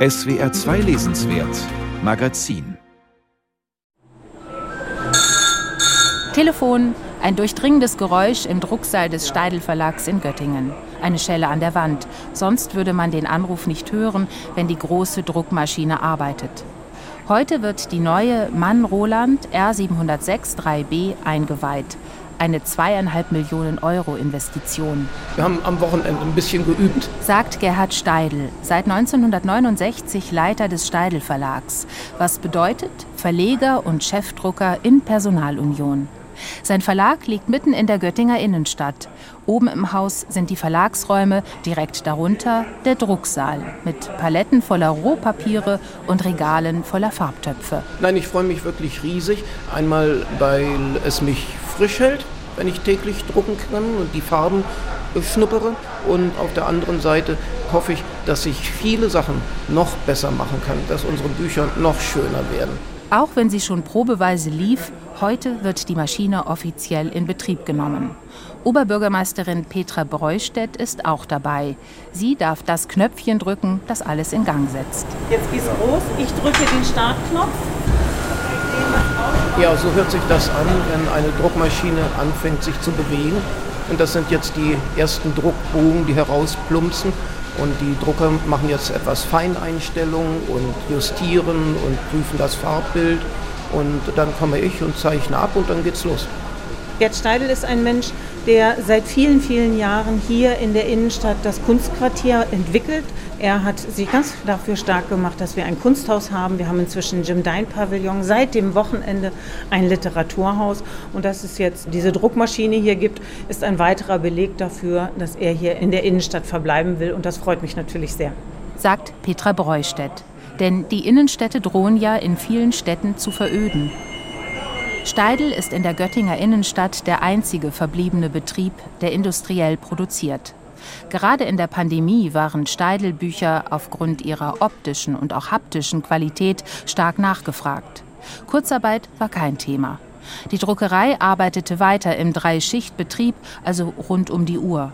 SWR 2 Lesenswert Magazin Telefon, ein durchdringendes Geräusch im Drucksaal des Steidel Verlags in Göttingen. Eine Schelle an der Wand. Sonst würde man den Anruf nicht hören, wenn die große Druckmaschine arbeitet. Heute wird die neue Mann Roland R706 3B eingeweiht eine zweieinhalb Millionen Euro Investition. Wir haben am Wochenende ein bisschen geübt. Sagt Gerhard Steidl, seit 1969 Leiter des Steidl Verlags. Was bedeutet Verleger und Chefdrucker in Personalunion. Sein Verlag liegt mitten in der Göttinger Innenstadt. Oben im Haus sind die Verlagsräume, direkt darunter der Drucksaal mit Paletten voller Rohpapiere und Regalen voller Farbtöpfe. Nein, ich freue mich wirklich riesig. Einmal, weil es mich frisch hält, wenn ich täglich drucken kann und die Farben schnuppere. Und auf der anderen Seite hoffe ich, dass ich viele Sachen noch besser machen kann, dass unsere Bücher noch schöner werden. Auch wenn sie schon probeweise lief, heute wird die Maschine offiziell in Betrieb genommen. Oberbürgermeisterin Petra Breustedt ist auch dabei. Sie darf das Knöpfchen drücken, das alles in Gang setzt. Jetzt geht's los. Ich drücke den Startknopf. Ja, so hört sich das an, wenn eine Druckmaschine anfängt sich zu bewegen. Und das sind jetzt die ersten Druckbogen, die herausplumpsen. Und die Drucker machen jetzt etwas Feineinstellungen und justieren und prüfen das Farbbild. Und dann komme ich und zeichne ab und dann geht's los. Gerd Steidl ist ein Mensch, der seit vielen, vielen Jahren hier in der Innenstadt das Kunstquartier entwickelt. Er hat sich ganz dafür stark gemacht, dass wir ein Kunsthaus haben. Wir haben inzwischen Jim Dine Pavillon, seit dem Wochenende ein Literaturhaus. Und dass es jetzt diese Druckmaschine hier gibt, ist ein weiterer Beleg dafür, dass er hier in der Innenstadt verbleiben will. Und das freut mich natürlich sehr. Sagt Petra Breustedt. Denn die Innenstädte drohen ja in vielen Städten zu veröden. Steidl ist in der Göttinger Innenstadt der einzige verbliebene Betrieb, der industriell produziert. Gerade in der Pandemie waren Steidl-Bücher aufgrund ihrer optischen und auch haptischen Qualität stark nachgefragt. Kurzarbeit war kein Thema. Die Druckerei arbeitete weiter im Dreischichtbetrieb, also rund um die Uhr.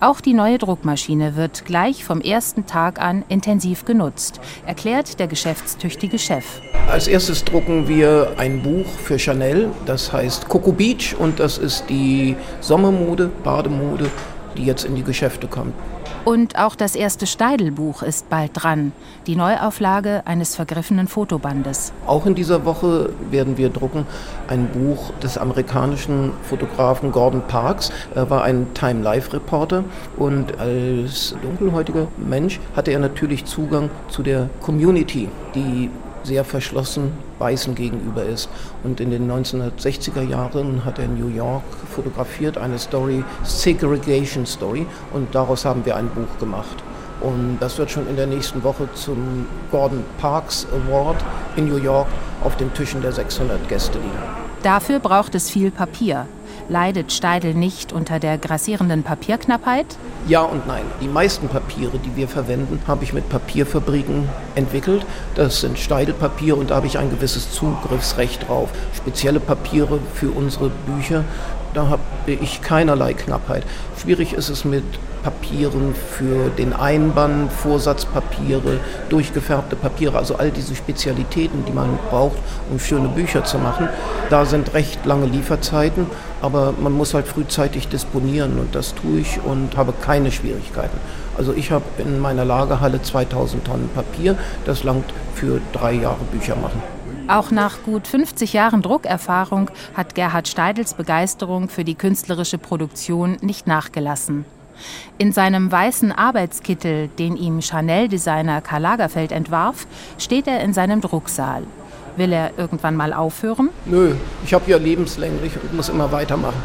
Auch die neue Druckmaschine wird gleich vom ersten Tag an intensiv genutzt, erklärt der geschäftstüchtige Chef. Als erstes drucken wir ein Buch für Chanel, das heißt Coco Beach und das ist die Sommermode, Bademode, die jetzt in die Geschäfte kommt. Und auch das erste Steidel-Buch ist bald dran, die Neuauflage eines vergriffenen Fotobandes. Auch in dieser Woche werden wir drucken ein Buch des amerikanischen Fotografen Gordon Parks. Er war ein Time-Life-Reporter und als dunkelhäutiger Mensch hatte er natürlich Zugang zu der Community, die sehr verschlossen Weißen gegenüber ist. Und in den 1960er Jahren hat er in New York fotografiert, eine Story, Segregation Story, und daraus haben wir ein Buch gemacht. Und das wird schon in der nächsten Woche zum Gordon Parks Award in New York auf den Tischen der 600 Gäste liegen. Dafür braucht es viel Papier. Leidet Steidel nicht unter der grassierenden Papierknappheit? Ja und nein. Die meisten Papiere, die wir verwenden, habe ich mit Papierfabriken entwickelt. Das sind Steidelpapiere und da habe ich ein gewisses Zugriffsrecht drauf. Spezielle Papiere für unsere Bücher, da habe ich keinerlei Knappheit. Schwierig ist es mit Papieren für den Einband, Vorsatzpapiere, durchgefärbte Papiere, also all diese Spezialitäten, die man braucht, um schöne Bücher zu machen. Da sind recht lange Lieferzeiten, aber man muss halt frühzeitig disponieren und das tue ich und habe keine Schwierigkeiten. Also ich habe in meiner Lagerhalle 2000 Tonnen Papier, das langt für drei Jahre Bücher machen. Auch nach gut 50 Jahren Druckerfahrung hat Gerhard Steidels Begeisterung für die künstlerische Produktion nicht nachgelassen. In seinem weißen Arbeitskittel, den ihm Chanel-Designer Karl Lagerfeld entwarf, steht er in seinem Drucksaal. Will er irgendwann mal aufhören? Nö, ich habe ja lebenslänglich und muss immer weitermachen.